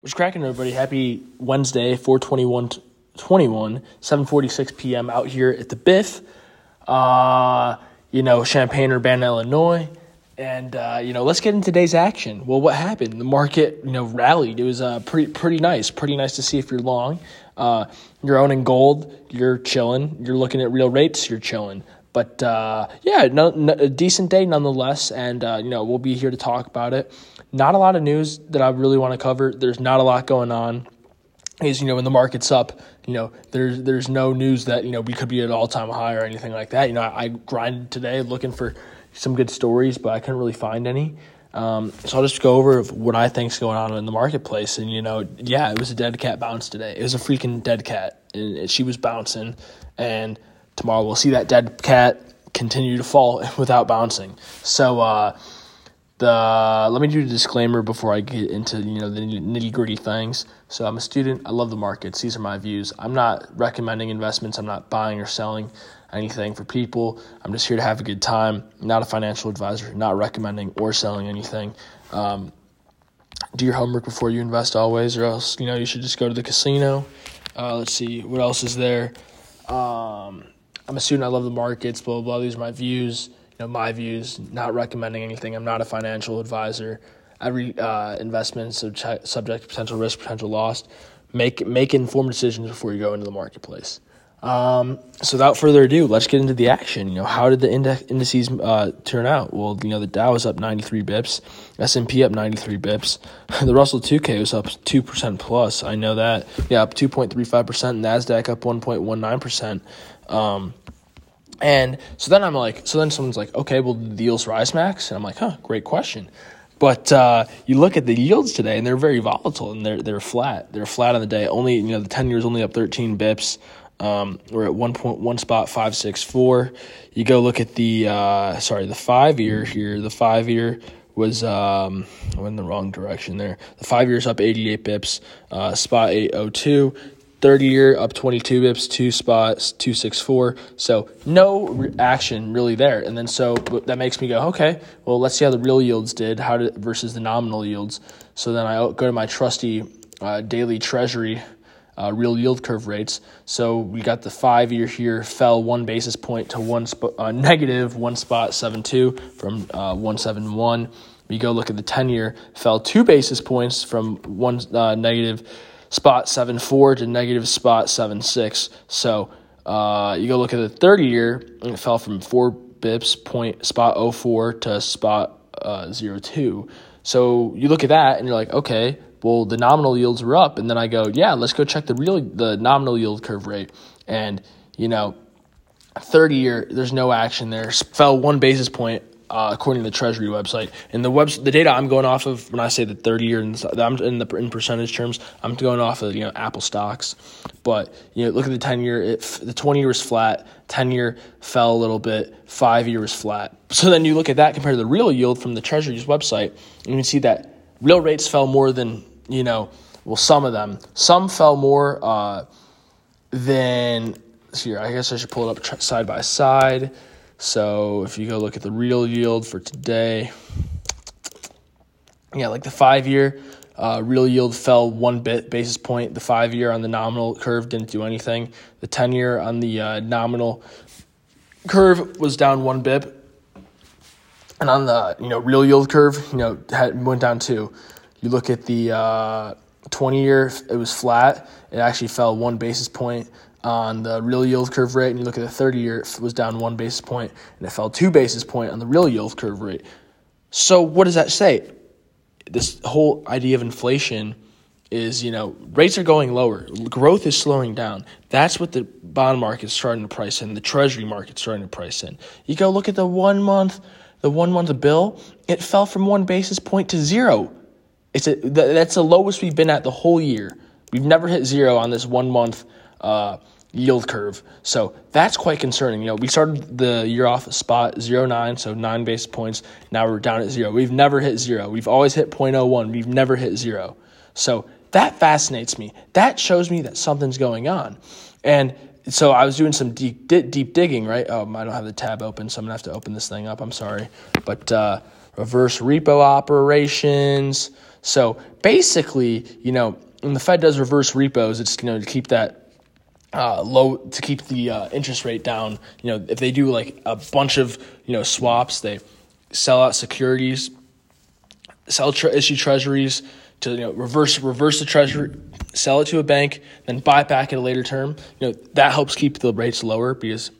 What's cracking, everybody? Happy Wednesday, 421 21, 746 p.m. out here at the Biff, uh, you know, Champaign, Urbana, Illinois. And, uh, you know, let's get into today's action. Well, what happened? The market, you know, rallied. It was uh, pretty, pretty nice. Pretty nice to see if you're long. Uh, you're owning gold, you're chilling. You're looking at real rates, you're chilling. But uh, yeah, no, no, a decent day nonetheless, and uh, you know we'll be here to talk about it. Not a lot of news that I really want to cover. There's not a lot going on. Is you know when the market's up, you know there's there's no news that you know we could be at all time high or anything like that. You know I, I today looking for some good stories, but I couldn't really find any. Um, so I'll just go over what I think's going on in the marketplace. And you know, yeah, it was a dead cat bounce today. It was a freaking dead cat, and she was bouncing. And tomorrow we'll see that dead cat continue to fall without bouncing. So uh, the let me do a disclaimer before I get into you know the nitty gritty things. So I'm a student. I love the markets. These are my views. I'm not recommending investments. I'm not buying or selling anything for people. I'm just here to have a good time. I'm not a financial advisor. Not recommending or selling anything. Um, do your homework before you invest always, or else you know you should just go to the casino. Uh, let's see what else is there. Um, I'm a student. I love the markets. Blah blah. blah. These are my views. You know, my views. Not recommending anything. I'm not a financial advisor. Every uh, investment is subject to potential risk, potential loss. Make make informed decisions before you go into the marketplace. Um, so without further ado, let's get into the action. You know, how did the index indices uh, turn out? Well, you know, the Dow was up 93 bips, S&P up 93 bips, the Russell 2K was up 2% plus. I know that. Yeah, up 2.35%, Nasdaq up 1.19%. Um, and so then I'm like, so then someone's like, okay, well, the yields rise, Max? And I'm like, huh, great question. But uh, you look at the yields today, and they're very volatile, and they're they're flat. They're flat on the day. Only you know the ten years only up 13 bips. Um, we're at one point one spot five six four. You go look at the uh, sorry the five year here. The five year was um, I went in the wrong direction there. The five years up 88 bips, uh, spot 802. 30 year up 22 bips, two spots, 264. So no action really there. And then so that makes me go, okay, well, let's see how the real yields did how did, versus the nominal yields. So then I go to my trusty uh, daily treasury uh, real yield curve rates. So we got the five year here fell one basis point to one sp- uh, negative one spot seven two from uh, one seven one. We go look at the ten year fell two basis points from one uh, negative spot seven four to negative spot seven six. So uh, you go look at the 30 year, and it fell from four bips point spot 04 to spot uh, 02. So you look at that and you're like, okay, well the nominal yields were up, and then I go, yeah, let's go check the real the nominal yield curve rate, and you know. 30 year, there's no action there. Fell one basis point uh, according to the Treasury website. And the web, the data I'm going off of when I say the 30 year, and I'm in the in percentage terms, I'm going off of you know Apple stocks. But you know, look at the 10 year. It, the 20 year was flat. 10 year fell a little bit. Five year was flat. So then you look at that compared to the real yield from the Treasury's website, and you can see that real rates fell more than you know. Well, some of them. Some fell more uh, than here. I guess I should pull it up side by side. So if you go look at the real yield for today, yeah, like the five year uh, real yield fell one bit basis point. The five year on the nominal curve didn't do anything. The 10 year on the uh, nominal curve was down one bip. And on the you know real yield curve, you know, had, went down two. You look at the uh, 20 year, it was flat. It actually fell one basis point on the real yield curve rate, and you look at the 30 year, it was down one basis point, and it fell two basis point on the real yield curve rate. So what does that say? This whole idea of inflation is, you know, rates are going lower, growth is slowing down. That's what the bond market's starting to price in, the treasury market's starting to price in. You go look at the one month, the one month bill, it fell from one basis point to zero. It's a, that's the lowest we've been at the whole year. We've never hit zero on this one month uh, yield curve. So that's quite concerning. You know, we started the year off spot zero nine, so nine basis points. Now we're down at zero. We've never hit zero. We've always hit 0.01. We've never hit zero. So that fascinates me. That shows me that something's going on. And so I was doing some deep, deep digging, right? Oh, I don't have the tab open, so I'm gonna have to open this thing up. I'm sorry, but uh, reverse repo operations, So basically, you know, when the Fed does reverse repos, it's you know to keep that uh, low to keep the uh, interest rate down. You know, if they do like a bunch of you know swaps, they sell out securities, sell tre- issue treasuries to you know reverse reverse the treasury, sell it to a bank, then buy it back at a later term. You know that helps keep the rates lower because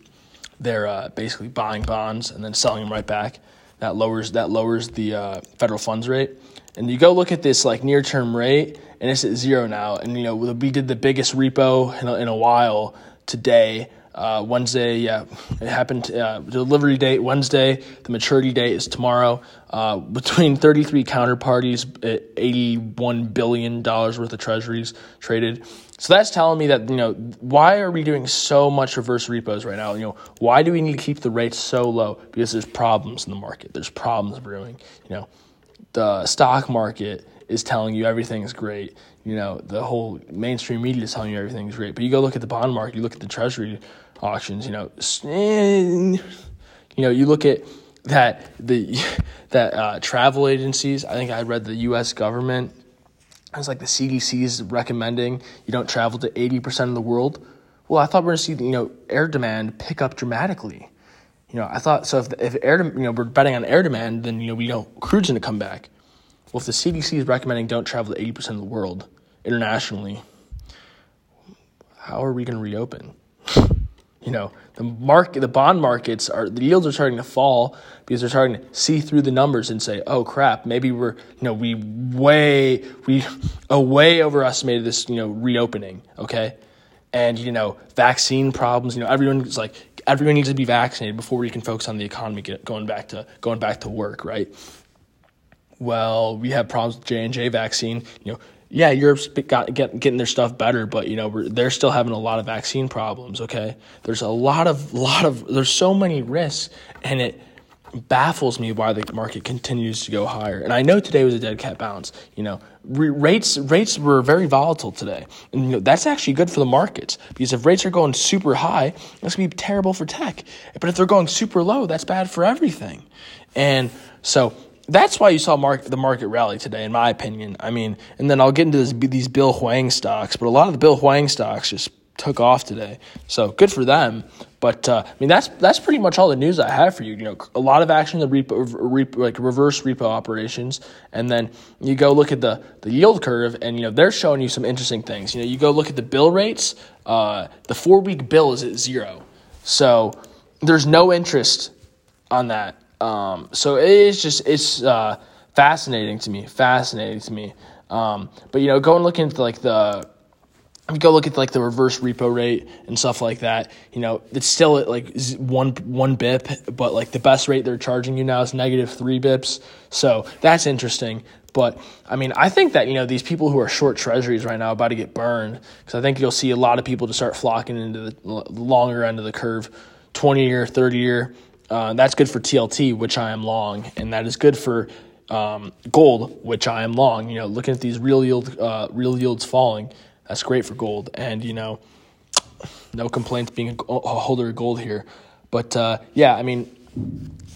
they're uh, basically buying bonds and then selling them right back. That lowers that lowers the uh, federal funds rate. And you go look at this like near term rate, and it's at zero now. And you know we did the biggest repo in a, in a while today. Uh, Wednesday, yeah, it happened. Uh, delivery date Wednesday. The maturity date is tomorrow. Uh, between 33 counterparties, uh, 81 billion dollars worth of treasuries traded. So that's telling me that you know why are we doing so much reverse repos right now? You know why do we need to keep the rates so low? Because there's problems in the market. There's problems brewing. You know, the stock market is telling you everything is great. You know, the whole mainstream media is telling you everything is great. But you go look at the bond market, you look at the treasury auctions. You know, you know, you look at that the that uh, travel agencies. I think I read the U.S. government. It's like the CDC is recommending you don't travel to eighty percent of the world. Well, I thought we are going to see you know air demand pick up dramatically. You know, I thought so. If, if air, you know, we're betting on air demand, then you know we know crude's going to come back. Well, if the CDC is recommending don't travel to eighty percent of the world internationally, how are we going to reopen? you know the market the bond markets are the yields are starting to fall because they're starting to see through the numbers and say oh crap maybe we're you know we way we a way overestimated this you know reopening okay and you know vaccine problems you know everyone's like everyone needs to be vaccinated before we can focus on the economy get going back to going back to work right well we have problems with j&j vaccine you know yeah, Europe's got get, getting their stuff better, but you know they're still having a lot of vaccine problems. Okay, there's a lot of lot of there's so many risks, and it baffles me why the market continues to go higher. And I know today was a dead cat bounce. You know, rates rates were very volatile today, and you know that's actually good for the markets because if rates are going super high, that's gonna be terrible for tech. But if they're going super low, that's bad for everything. And so that's why you saw market, the market rally today, in my opinion. I mean, and then I'll get into this, these Bill Hwang stocks, but a lot of the Bill Hwang stocks just took off today. So good for them. But uh, I mean, that's that's pretty much all the news I have for you. You know, a lot of action in the repo, repo, like reverse repo operations, and then you go look at the the yield curve, and you know they're showing you some interesting things. You know, you go look at the bill rates. Uh, the four week bill is at zero, so there's no interest on that um, so it is just it's uh, fascinating to me, fascinating to me. Um, but you know, go and look into like the go look at like the reverse repo rate and stuff like that. You know, it's still at like one one bip, but like the best rate they're charging you now is negative three bips. So that's interesting. But I mean, I think that you know these people who are short treasuries right now about to get burned because I think you'll see a lot of people to start flocking into the longer end of the curve, twenty year, thirty year uh, that's good for TLT, which I am long, and that is good for um, gold, which I am long. You know, looking at these real yield, uh, real yields falling, that's great for gold. And you know, no complaints being a, holder of gold here. But uh, yeah, I mean,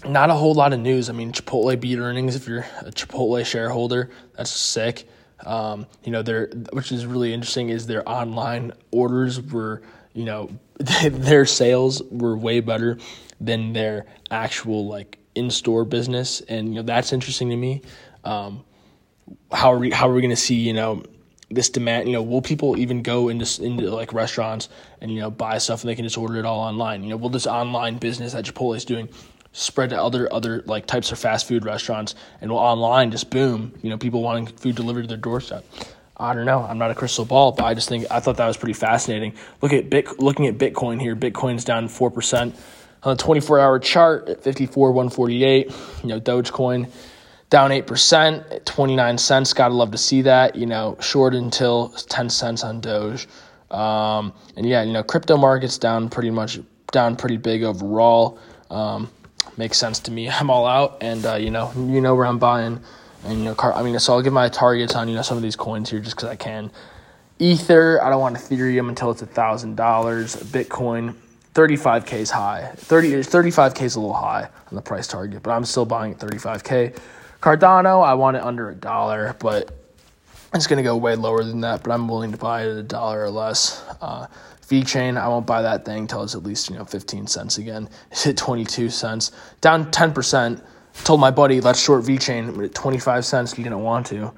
not a whole lot of news. I mean, Chipotle beat earnings. If you're a Chipotle shareholder, that's sick. Um, you know, their which is really interesting is their online orders were, you know, their sales were way better than their actual like in-store business, and you know that's interesting to me. Um, how are we how are we going to see you know this demand? You know, will people even go into into like restaurants and you know buy stuff and they can just order it all online? You know, will this online business that Chipotle is doing spread to other other like types of fast food restaurants and will online just boom? You know, people wanting food delivered to their doorstep. I don't know. I'm not a crystal ball, but I just think I thought that was pretty fascinating. Look at Bit, looking at Bitcoin here. Bitcoin's down four percent on the 24 hour chart at 54 148 you know dogecoin down 8% at 29 cents. Gotta love to see that you know short until 10 cents on doge. Um, and yeah you know crypto markets down pretty much down pretty big overall. Um, makes sense to me. I'm all out and uh, you know you know where i'm buying. And you know car- i mean so i'll give my targets on you know some of these coins here just because i can. Ether i don't want ethereum until it's a thousand dollars. Bitcoin 35k is high. 30 35k is a little high on the price target, but I'm still buying at 35k. Cardano, I want it under a dollar, but It's going to go way lower than that, but I'm willing to buy it at a dollar or less. Uh, VeChain, I won't buy that thing until it's at least you know 15 cents again. It's at 22 cents, down 10 percent. Told my buddy let's short VeChain at 25 cents. He didn't want to,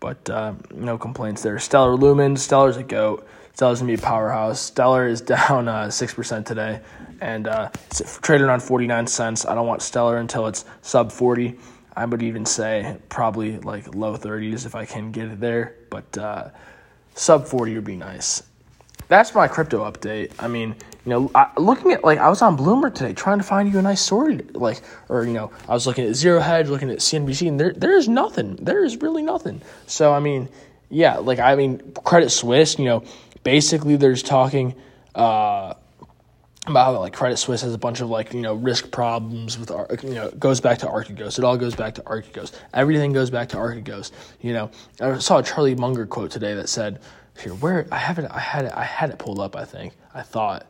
but uh, no complaints there. Stellar Lumen, Stellar's a goat. Stellar's gonna be a powerhouse. Stellar is down uh, six percent today, and uh, it's traded around 49 cents. I don't want Stellar until it's sub 40. I would even say probably like low 30s if I can get it there, but uh, sub 40 would be nice. That's my crypto update. I mean, you know, I, looking at like I was on Bloomberg today trying to find you a nice story, like, or you know, I was looking at Zero Hedge, looking at CNBC, and there there is nothing. There is really nothing. So I mean, yeah, like I mean, Credit Suisse, you know, basically there's talking. Uh, about how like Credit Suisse has a bunch of like you know risk problems with you know goes back to Archegos. It all goes back to Archegos. Everything goes back to Archegos. You know, I saw a Charlie Munger quote today that said, "Here, where I have it, I had it, I had it pulled up. I think I thought."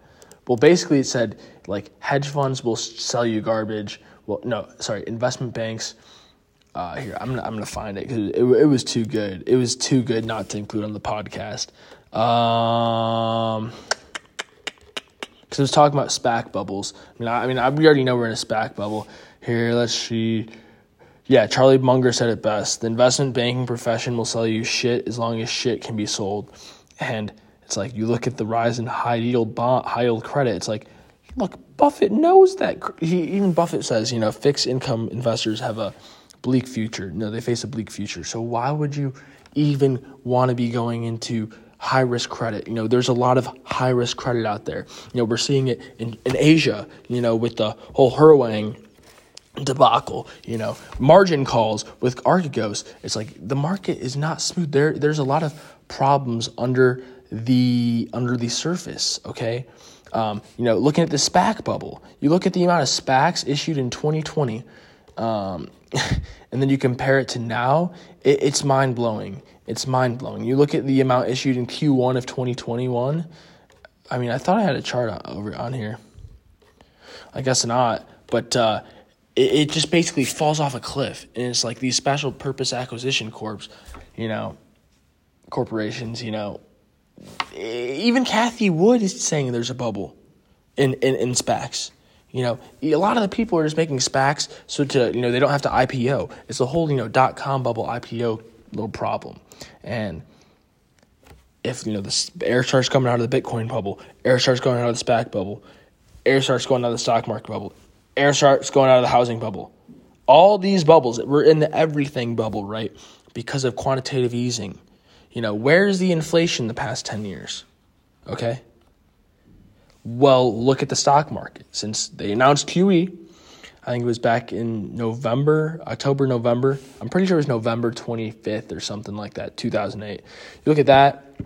Well, basically, it said like hedge funds will sell you garbage. Well, no, sorry, investment banks. Uh, here, I'm gonna, I'm gonna find it because it, it was too good. It was too good not to include on the podcast. Um, because it was talking about SPAC bubbles. I mean, I, I mean, I, we already know we're in a SPAC bubble. Here, let's see. Yeah, Charlie Munger said it best. The investment banking profession will sell you shit as long as shit can be sold. And it's like you look at the rise in high yield bond, high yield credit. It's like, look, Buffett knows that. He even Buffett says, you know, fixed income investors have a bleak future. No, they face a bleak future. So why would you even want to be going into high risk credit. You know, there's a lot of high risk credit out there. You know, we're seeing it in, in Asia, you know, with the whole Huarong debacle, you know, margin calls with Archegos. It's like the market is not smooth. There there's a lot of problems under the under the surface, okay? Um, you know, looking at the SPAC bubble, you look at the amount of SPACs issued in 2020, um, and then you compare it to now, it, it's mind blowing. It's mind blowing. You look at the amount issued in Q1 of 2021. I mean, I thought I had a chart on, over on here. I guess not, but uh, it, it just basically falls off a cliff, and it's like these special purpose acquisition corps, you know, corporations. You know, even Cathie Wood is saying there's a bubble in in, in SPACs. You know, a lot of the people are just making SPACs so to you know they don't have to IPO. It's the whole you know dot com bubble IPO little problem. And if you know the air starts coming out of the Bitcoin bubble, air starts going out of the SPAC bubble, air starts going out of the stock market bubble, air starts going out of the housing bubble. All these bubbles, we're in the everything bubble, right? Because of quantitative easing. You know, where's the inflation the past 10 years? Okay? Well, look at the stock market. Since they announced QE, I think it was back in November, October, November. I'm pretty sure it was November 25th or something like that, 2008. You look at that,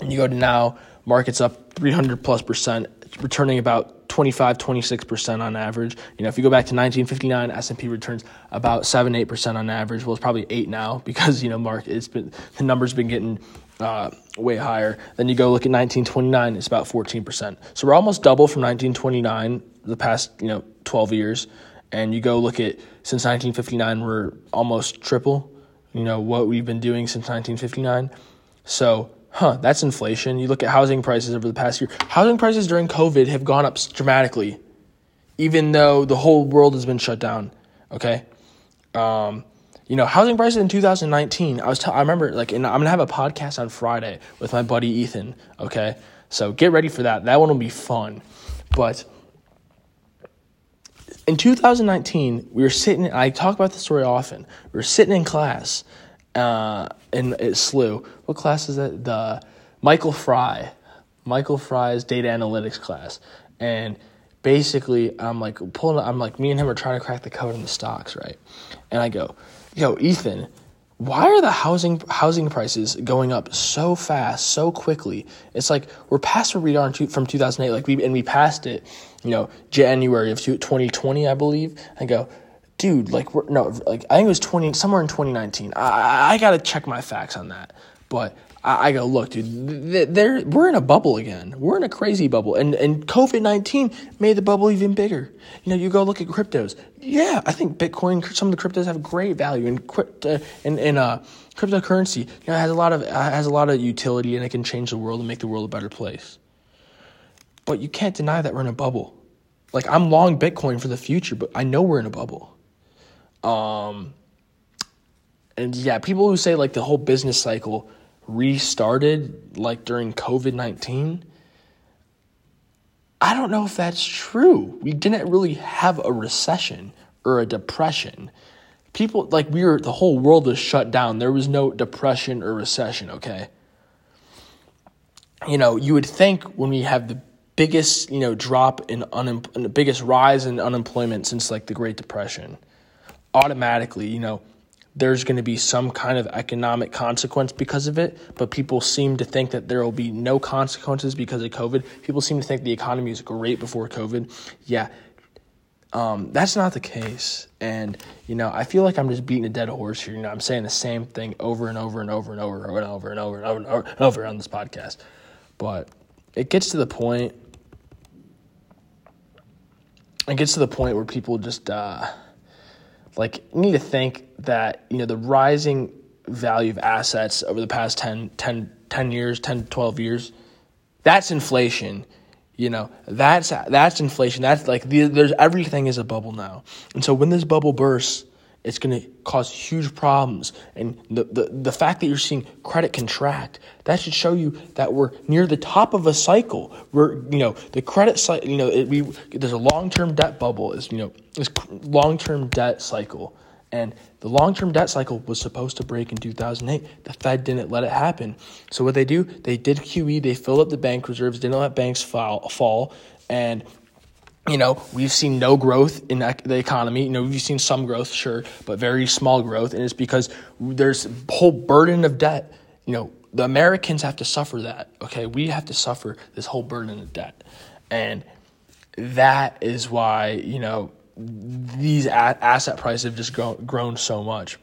and you go to now, market's up 300 plus percent, returning about 25, 26 percent on average. You know, if you go back to 1959, S&P returns about seven, eight percent on average. Well, it's probably eight now because you know, market it's been the numbers been getting uh, way higher. Then you go look at 1929, it's about 14 percent. So we're almost double from 1929 the past you know 12 years and you go look at since 1959 we're almost triple you know what we've been doing since 1959 so huh that's inflation. You look at housing prices over the past year. Housing prices during covid have gone up dramatically even though the whole world has been shut down okay? Um, you know housing prices in 2019 i was t- i remember like and i'm gonna have a podcast on friday with my buddy ethan okay? So get ready for that. That one will be fun. But in 2019, we were sitting, I talk about the story often. We were sitting in class uh, in SLU. What class is that? The Michael Fry. Michael Fry's data analytics class. And basically, I'm like pulling, I'm like, me and him are trying to crack the code in the stocks, right? And I go, yo, Ethan, why are the housing housing prices going up so fast, so quickly? It's like we're past where we are from 2008, like we and we passed it, you know, January of 2020, I believe. I go, dude, like we're no, like I think it was 20 somewhere in 2019. I I, I got to check my facts on that, but I, I go, look, dude, they're, we're in a bubble again. We're in a crazy bubble, and and COVID nineteen made the bubble even bigger. You know, you go look at cryptos. Yeah, I think Bitcoin, some of the cryptos have great value, and uh, and and uh, cryptocurrency, you know, has a lot of has a lot of utility, and it can change the world and make the world a better place. But you can't deny that we're in a bubble. Like I'm long Bitcoin for the future, but I know we're in a bubble. Um, and yeah, people who say like the whole business cycle restarted like during COVID 19. I don't know if that's true. We didn't really have a recession or a depression. People, like, we were, the whole world was shut down. There was no depression or recession, okay? You know, you would think when we have the biggest, you know, drop in unemployment, the biggest rise in unemployment since like the Great Depression, automatically, you know, there's going to be some kind of economic consequence because of it, but people seem to think that there will be no consequences because of COVID. People seem to think the economy is great before COVID. Yeah, um, that's not the case. And, you know, I feel like I'm just beating a dead horse here. You know, I'm saying the same thing over and over and over and over and over and over and over and over, and over on this podcast. But it gets to the point. It gets to the point where people just. Uh, like you need to think that you know the rising value of assets over the past 10, 10, 10 years 10 12 years that's inflation you know? That's that's inflation. That's like the, there's everything is a bubble now. And so when this bubble bursts it's going to cause huge problems. And the, the, the fact that you're seeing credit contract, that should show you that we're near the top of a cycle. We're, you know, the credit cycle, you know, it, we, there's a long-term debt bubble, is, you know, this long-term debt cycle. And the long-term debt cycle was supposed to break in 2008. The Fed didn't let it happen. So what they do, they did QE, they filled up the bank reserves, didn't let banks fall, fall and you know, we've seen no growth in the economy. You know, we've seen some growth, sure, but very small growth. And it's because there's a whole burden of debt. You know, the Americans have to suffer that. Okay. We have to suffer this whole burden of debt. And that is why, you know, these asset prices have just grown, grown so much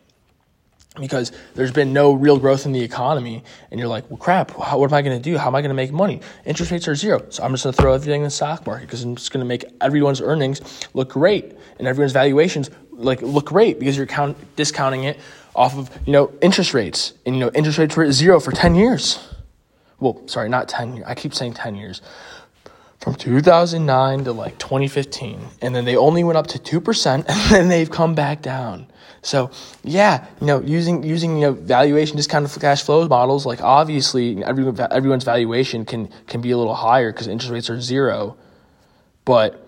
because there's been no real growth in the economy and you're like well crap how, what am i going to do? How am i going to make money? Interest rates are zero. So i'm just going to throw everything in the stock market because i'm just going to make everyone's earnings look great and everyone's valuations like look great because you're count, discounting it off of you know interest rates. And you know interest rates were at zero for 10 years. Well sorry not 10 years i keep saying 10 years from 2009 to like 2015 and then they only went up to 2% and then they've come back down so yeah, you know, using using you know valuation discounted cash flow models, like obviously everyone, everyone's valuation can can be a little higher because interest rates are zero, but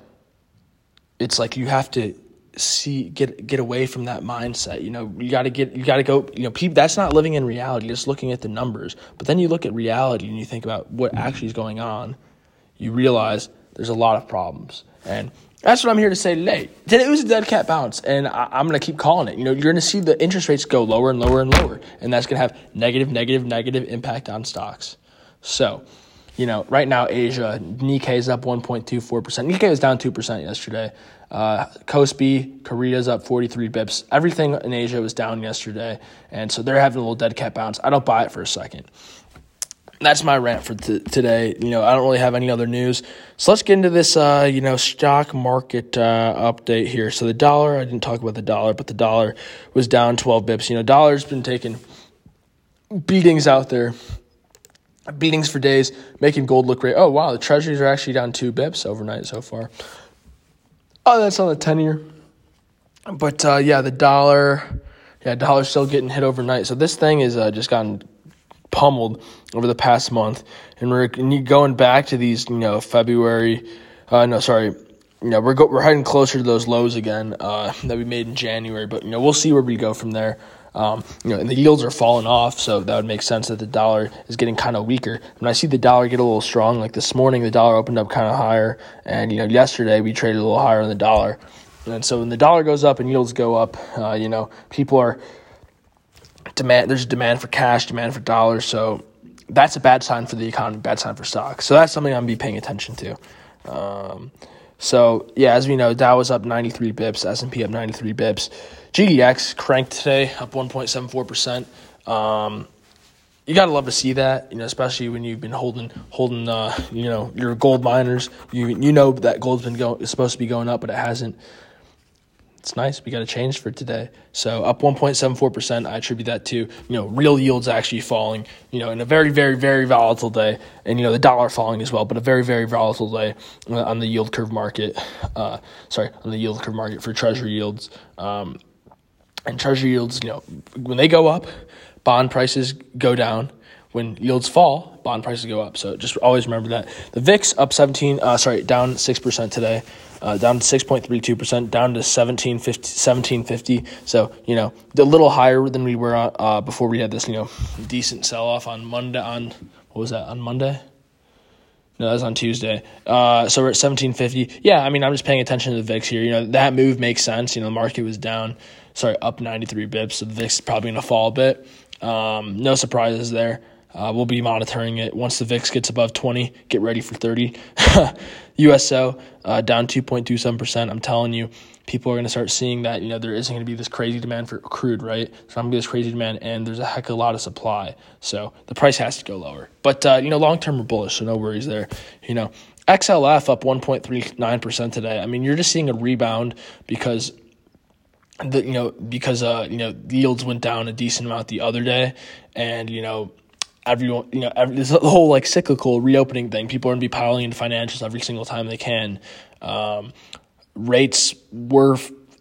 it's like you have to see get get away from that mindset. You know, you got to get you got to go. You know, people that's not living in reality. Just looking at the numbers, but then you look at reality and you think about what actually is going on. You realize there's a lot of problems, and that's what I'm here to say today. Today was a dead cat bounce, and I, am going to keep calling it. You know, you're going to see the interest rates go lower and lower and lower, and that's going to have negative, negative, negative impact on stocks. So, you know, right now Asia Nikkei is up 1.24%. Nikkei was down 2% yesterday. Uh, Kospi, Korea's up 43 bips. Everything in Asia was down yesterday, and so they're having a little dead cat bounce. I don't buy it for a second that's my rant for t- today. You know, I don't really have any other news. So let's get into this, uh, you know, stock market uh, update here. So the dollar, I didn't talk about the dollar, but the dollar was down 12 bips. You know, dollar's been taking beatings out there, beatings for days, making gold look great. Oh, wow, the treasuries are actually down two bips overnight so far. Oh, that's on the 10 year. But uh, yeah, the dollar, yeah, dollar's still getting hit overnight. So this thing is uh, just gotten pummeled over the past month. And we're going back to these, you know, February, uh, no, sorry, you know, we're go, we're heading closer to those lows again uh, that we made in January. But you know, we'll see where we go from there. Um, you know, and the yields are falling off, so that would make sense that the dollar is getting kind of weaker. When I see the dollar get a little strong, like this morning, the dollar opened up kind of higher, and you know, yesterday we traded a little higher on the dollar. And so when the dollar goes up and yields go up, uh, you know, people are demand there's demand for cash, demand for dollars. So that's a bad sign for the economy, bad sign for stocks. So that's something I'm be paying attention to. Um, so yeah, as we know, Dow was up 93 bips, S and P up 93 bips. GDX cranked today, up 1.74 percent. Um, you gotta love to see that, you know, especially when you've been holding holding uh, you know your gold miners. You you know that gold's been going supposed to be going up, but it hasn't. It's nice. We got a change for today. So up 1.74%. I attribute that to, you know, real yields actually falling, you know, in a very, very, very volatile day. And, you know, the dollar falling as well, but a very, very volatile day on the yield curve market. Uh, sorry, on the yield curve market for treasury yields. Um, and treasury yields, you know, when they go up, bond prices go down. When yields fall, bond prices go up. So just always remember that. The VIX up 17, uh, sorry, down 6% today, uh, down to 6.32%, down to 1750, 1750. So, you know, a little higher than we were uh, before we had this, you know, decent sell off on Monday, on, what was that, on Monday? No, that was on Tuesday. Uh, so we're at 1750. Yeah, I mean, I'm just paying attention to the VIX here. You know, that move makes sense. You know, the market was down, sorry, up 93 bips. So the VIX is probably going to fall a bit. Um, no surprises there. Uh, we'll be monitoring it once the VIX gets above 20. Get ready for 30. USO uh, down 2.27%. I'm telling you, people are going to start seeing that you know there isn't going to be this crazy demand for crude, right? So I'm going to be this crazy demand, and there's a heck of a lot of supply. So the price has to go lower. But uh, you know, long term we're bullish, so no worries there. You know, XLF up 1.39% today. I mean, you're just seeing a rebound because the you know because uh you know yields went down a decent amount the other day, and you know everyone you know every, this whole like cyclical reopening thing. People are gonna be piling into financials every single time they can. Um, rates were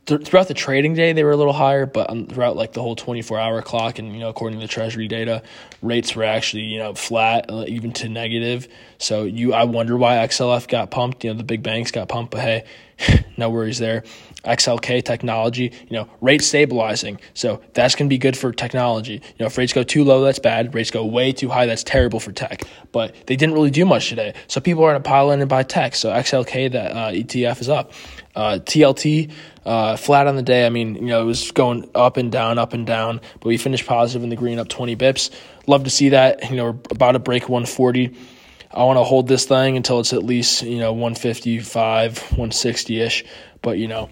th- throughout the trading day they were a little higher, but um, throughout like the whole 24 hour clock and you know according to the Treasury data, rates were actually you know flat, uh, even to negative. So you, I wonder why XLF got pumped. You know the big banks got pumped, but hey, no worries there. XLK technology, you know, rate stabilizing. So that's going to be good for technology. You know, if rates go too low, that's bad. Rates go way too high, that's terrible for tech. But they didn't really do much today. So people are going to pile in and buy tech. So XLK, that uh, ETF is up. Uh, TLT, uh, flat on the day. I mean, you know, it was going up and down, up and down, but we finished positive in the green, up 20 bips. Love to see that. You know, we're about to break 140. I want to hold this thing until it's at least, you know, 155, 160 ish. But, you know,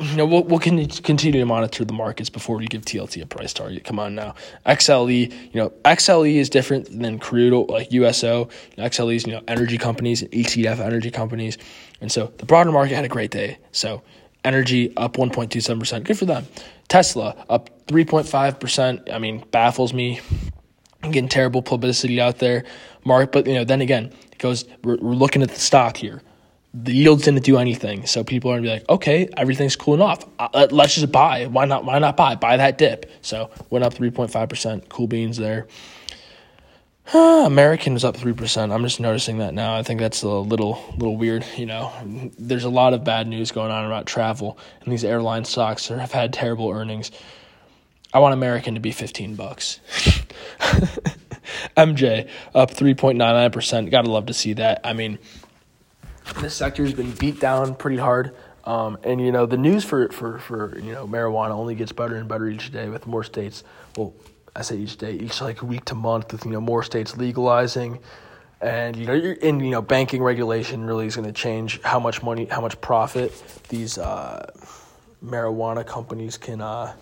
you know, we'll, we'll continue to monitor the markets before we give TLT a price target. Come on now. XLE, you know, XLE is different than crude, like USO. XLE is, you know, energy companies, ETF energy companies. And so the broader market had a great day. So energy up 1.27%. Good for them. Tesla up 3.5%. I mean, baffles me. Getting terrible publicity out there. Mark, but, you know, then again, it goes, we're, we're looking at the stock here the yields didn't do anything. So people are gonna be like, okay, everything's cooling off. Uh, let's just buy. Why not? Why not buy? Buy that dip. So went up three point five percent. Cool beans there. American was up three percent. I'm just noticing that now. I think that's a little little weird. You know, there's a lot of bad news going on about travel, and these airline stocks have had terrible earnings. I want American to be 15 bucks. MJ up 3.99%. Gotta love to see that. I mean, this sector has been beat down pretty hard. Um, and you know the news for, for, for you know marijuana only gets better and better each day with more states. Well, I say each day, each like week to month with you know more states legalizing, and you know in you know banking regulation really is going to change how much money, how much profit these uh, marijuana companies can uh,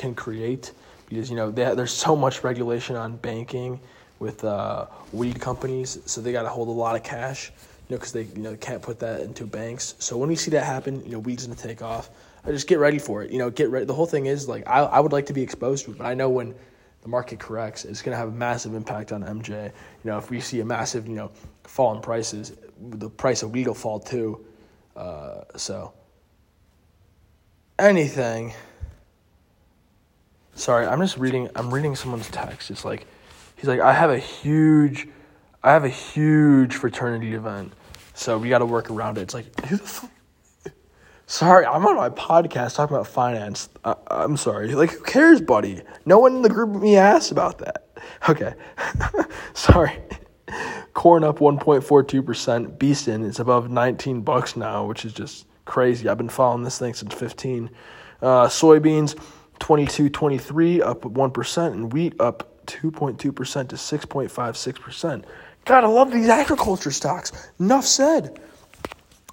can create because you know there's so much regulation on banking with uh, weed companies, so they got to hold a lot of cash, you know, because they you know can't put that into banks. So when we see that happen, you know, weed's gonna take off. I just get ready for it. You know, get ready. The whole thing is like I I would like to be exposed to it, but I know when the market corrects, it's gonna have a massive impact on MJ. You know, if we see a massive you know fall in prices, the price of weed will fall too. Uh, so anything. Sorry, I'm just reading. I'm reading someone's text. It's like he's like, I have a huge, I have a huge fraternity event, so we got to work around it. It's like? Sorry, I'm on my podcast talking about finance. I, am sorry. Like, who cares, buddy? No one in the GroupMe asked about that. Okay. sorry. Corn up 1.42%. Beeston is above 19 bucks now, which is just crazy. I've been following this thing since 15. Uh, soybeans 22.23 up 1%, and wheat up 2.2% to 6.56%. Gotta love these agriculture stocks. Enough said.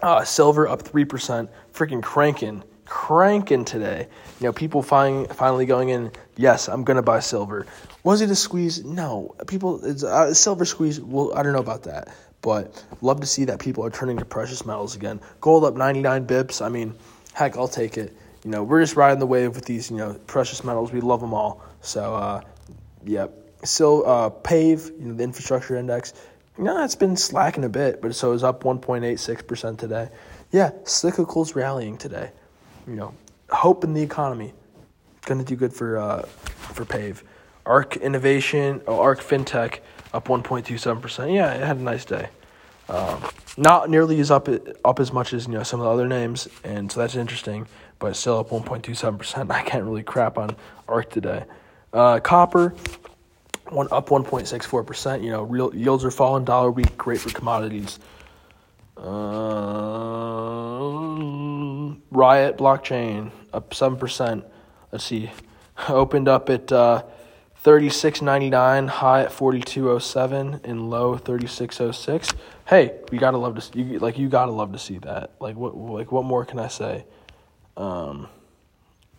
Uh, silver up 3%, freaking cranking. cranking today. You know, people find, finally going in, yes, I'm going to buy silver. Was it a squeeze? No. People, it's uh, silver squeeze. Well, I don't know about that. But love to see that people are turning to precious metals again. Gold up 99 bips. I mean, heck, I'll take it. You know, we're just riding the wave with these, you know, precious metals. We love them all. So, uh, yeah. So, uh, PAVE, you know, the infrastructure index, you know, it's been slacking a bit, but so it's up 1.86% today. Yeah, cyclical's rallying today. You know, hope in the economy. Going to do good for uh, for PAVE. ARK Innovation, oh, ARK FinTech up 1.27%. Yeah, it had a nice day. Um, not nearly as up up as much as you know some of the other names, and so that's interesting. But still up 1.27%. I can't really crap on ARK today. Uh, copper one up 1.64%. You know, real yields are falling. Dollar weak, great for commodities. Um, Riot blockchain up 7%. Let's see. Opened up at uh, 36.99, high at 42.07, and low 36.06. Hey, you gotta love to see, you, like you gotta love to see that. Like what like what more can I say? Um,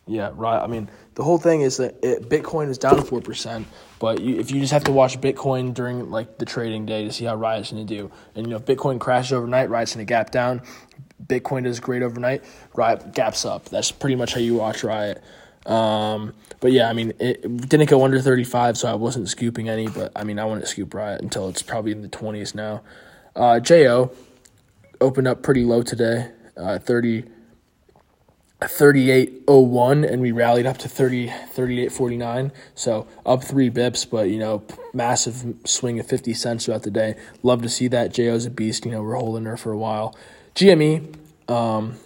yeah, right. I mean, the whole thing is that it, Bitcoin is down four percent, but you, if you just have to watch Bitcoin during like the trading day to see how Riot's going to do, and you know, if Bitcoin crashes overnight, Riot's going to gap down. Bitcoin does great overnight, Riot gaps up. That's pretty much how you watch Riot. Um, but yeah, I mean, it, it didn't go under 35, so I wasn't scooping any, but I mean, I wouldn't scoop Riot until it's probably in the 20s now. Uh, JO opened up pretty low today, uh, 30. 38.01 and we rallied up to 30 38.49 so up three bips but you know massive swing of 50 cents throughout the day. Love to see that. Jo's a beast you know we're holding her for a while. Gme um,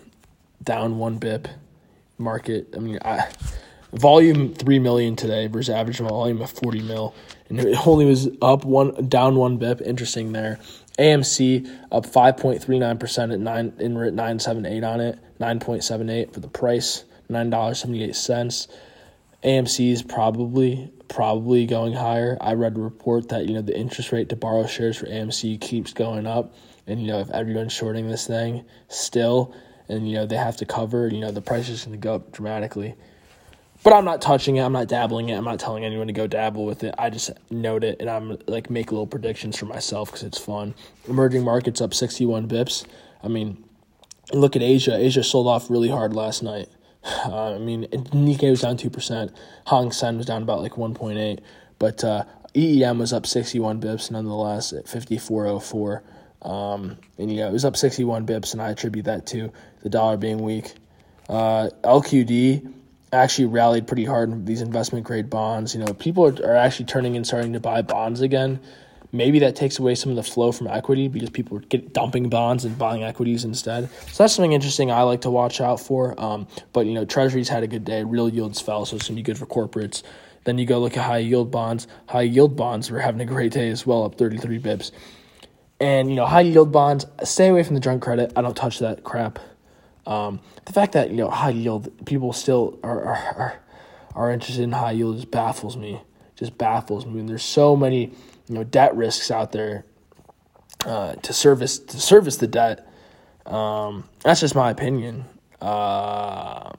down one bip. Market i mean I, volume 3 million today versus average volume of 40 mil and it only was up one down one bip interesting there AMC up 5.39% at 9 and we're at 978 on it, 9.78 for the price, $9.78. AMC is probably probably going higher. I read a report that, you know, the interest rate to borrow shares for AMC keeps going up and you know, if everyone's shorting this thing still and you know, they have to cover, you know, the price is going to go up dramatically. But I'm not touching it. I'm not dabbling it. I'm not telling anyone to go dabble with it. I just note it and I'm like make little predictions for myself because it's fun. Emerging markets up 61 bips. I mean, look at Asia. Asia sold off really hard last night. Uh, I mean, Nikkei was down 2%. Hang Seng was down about like 1.8. But uh, EEM was up 61 bips nonetheless at 54.04. Um, and yeah, it was up 61 bips, and I attribute that to the dollar being weak. Uh, LQD actually rallied pretty hard in these investment grade bonds. You know, people are, are actually turning and starting to buy bonds again. Maybe that takes away some of the flow from equity because people are get, dumping bonds and buying equities instead. So that's something interesting I like to watch out for. Um, but you know, Treasuries had a good day. Real yields fell, so it's gonna be good for corporates. Then you go look at high yield bonds. High yield bonds were having a great day as well, up 33 bips. And you know, high yield bonds, stay away from the junk credit. I don't touch that crap. Um, the fact that you know high yield people still are, are are interested in high yield just baffles me. Just baffles me. And there's so many you know debt risks out there uh, to service to service the debt. Um, that's just my opinion. Uh,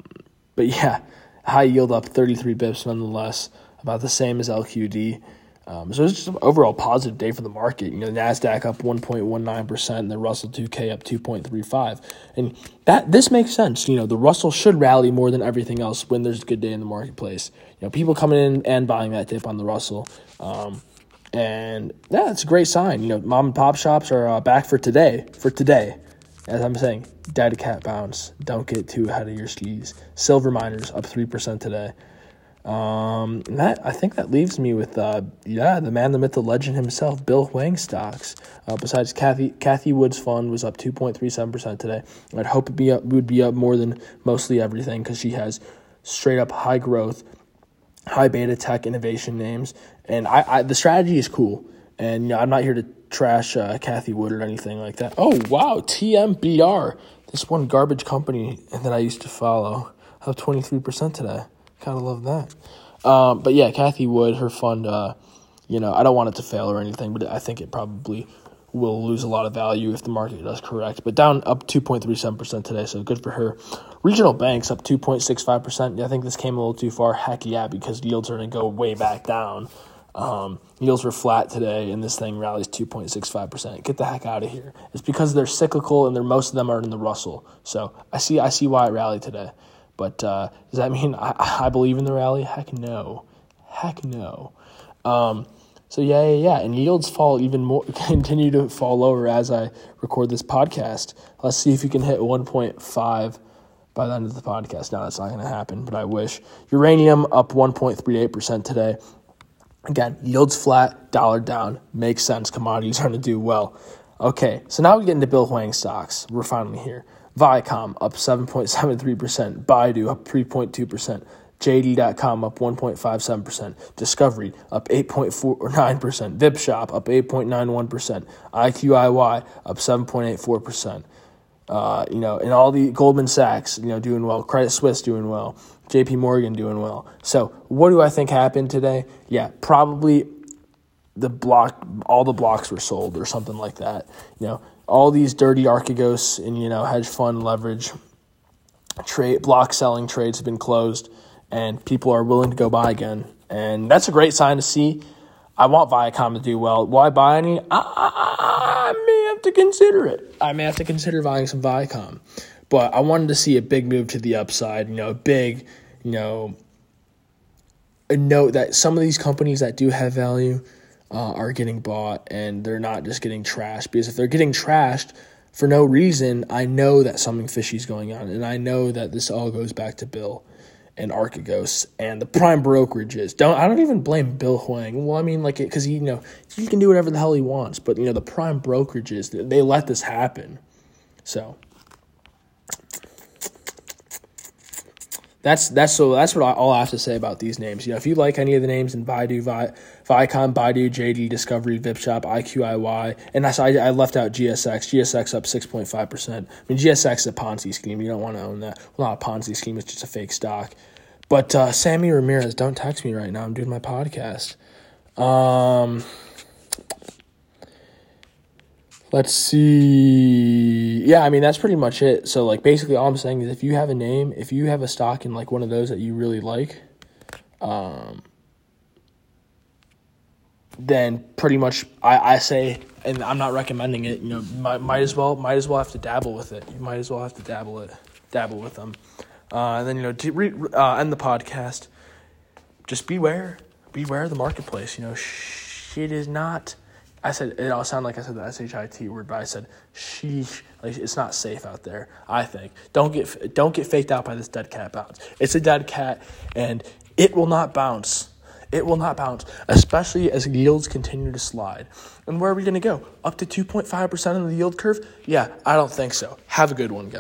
but yeah, high yield up 33 bips nonetheless, about the same as LQD. Um, so it's just an overall positive day for the market. You know, Nasdaq up 1.19 percent, and the Russell 2K up 2.35, and that this makes sense. You know, the Russell should rally more than everything else when there's a good day in the marketplace. You know, people coming in and buying that dip on the Russell, um, and yeah, it's a great sign. You know, mom and pop shops are uh, back for today. For today, as I'm saying, data cat bounce. Don't get too ahead of your skis. Silver miners up three percent today. Um, that I think that leaves me with uh, yeah, the man, the myth, the legend himself, Bill Hwang stocks. Uh, besides Kathy, Cathie Wood's fund was up two point three seven percent today. I'd hope it be up would be up more than mostly everything because she has straight up high growth, high beta tech innovation names, and I, I the strategy is cool. And you know, I'm not here to trash uh, Cathie Wood or anything like that. Oh wow, TMBR, this one garbage company that I used to follow, up twenty three percent today. Kind of love that. Um, but yeah, Cathie Wood, her fund, uh, you know, I don't want it to fail or anything, but I think it probably will lose a lot of value if the market does correct. But down up 2.37% today, so good for her. Regional banks up 2.65%. I think this came a little too far. Heck yeah, because yields are going to go way back down. Um, yields were flat today, and this thing rallies 2.65%. Get the heck out of here. It's because they're cyclical, and they're most of them are in the Russell. So I see, I see why it rallied today. But uh, does that mean I, I believe in the rally? Heck no. Heck no. Um, so yeah, yeah, yeah. And yields fall even more, continue to fall lower as I record this podcast. Let's see if you can hit 1.5 by the end of the podcast. Now that's not going to happen, but I wish. Uranium up 1.38% today. Again, yields flat, dollar down. Makes sense. Commodities are going to do well. Okay, so now we get into Bill Hwang stocks. We're finally here. Viacom up 7.73%. Baidu up 3.2%. JD.com up 1.57%, Discovery up 8.49%, VipShop up 8.91%, iQIYI up 7.84%. Uh, you know, and all the Goldman Sachs, you know, doing well, Credit Suisse doing well, JP Morgan doing well. So, what do I think happened today? Yeah, probably the block, all the blocks were sold or something like that. You know, all these dirty Archegos and, you know, hedge fund leverage trade, block selling trades have been closed and people are willing to go buy again. And that's a great sign to see. I want Viacom to do well. Why buy any? I, I, I may have to consider it. I may have to consider buying some Viacom. But I wanted to see a big move to the upside, you know, a big, you know, a note that some of these companies that do have value uh, are getting bought and they're not just getting trashed. Because if they're getting trashed for no reason, I know that something fishy is going on. And I know that this all goes back to Bill and Archegos and the prime brokerages. Don't I don't even blame Bill Hwang. Well, I mean, like, because you know he can do whatever the hell he wants, but you know the prime brokerages they let this happen. So that's that's so that's what I, all I have to say about these names. You know, if you like any of the names in Baidu, Vi, Viacom, Baidu, JD, Discovery, VipShop, iQIYI, and that's I, I left out GSX. GSX up six point five percent. I mean, GSX is a Ponzi scheme. You don't want to own that. Well, not a Ponzi scheme. It's just a fake stock. But uh, Sammy Ramirez, don't text me right now. I'm doing my podcast. Um, let's see. Yeah, I mean that's pretty much it. So like basically all I'm saying is if you have a name, if you have a stock in like one of those that you really like, um then pretty much I, I say and I'm not recommending it, you know, might, might as well might as well have to dabble with it. You might as well have to dabble it dabble with them. Uh, and then you know to re, uh, end the podcast. Just beware, beware the marketplace. You know, shit is not I said it all sounded like I said the S H I T word, but I said sheesh. Like it's not safe out there. I think don't get don't get faked out by this dead cat bounce. It's a dead cat, and it will not bounce. It will not bounce, especially as yields continue to slide. And where are we going to go? Up to 2.5% of the yield curve? Yeah, I don't think so. Have a good one, guys.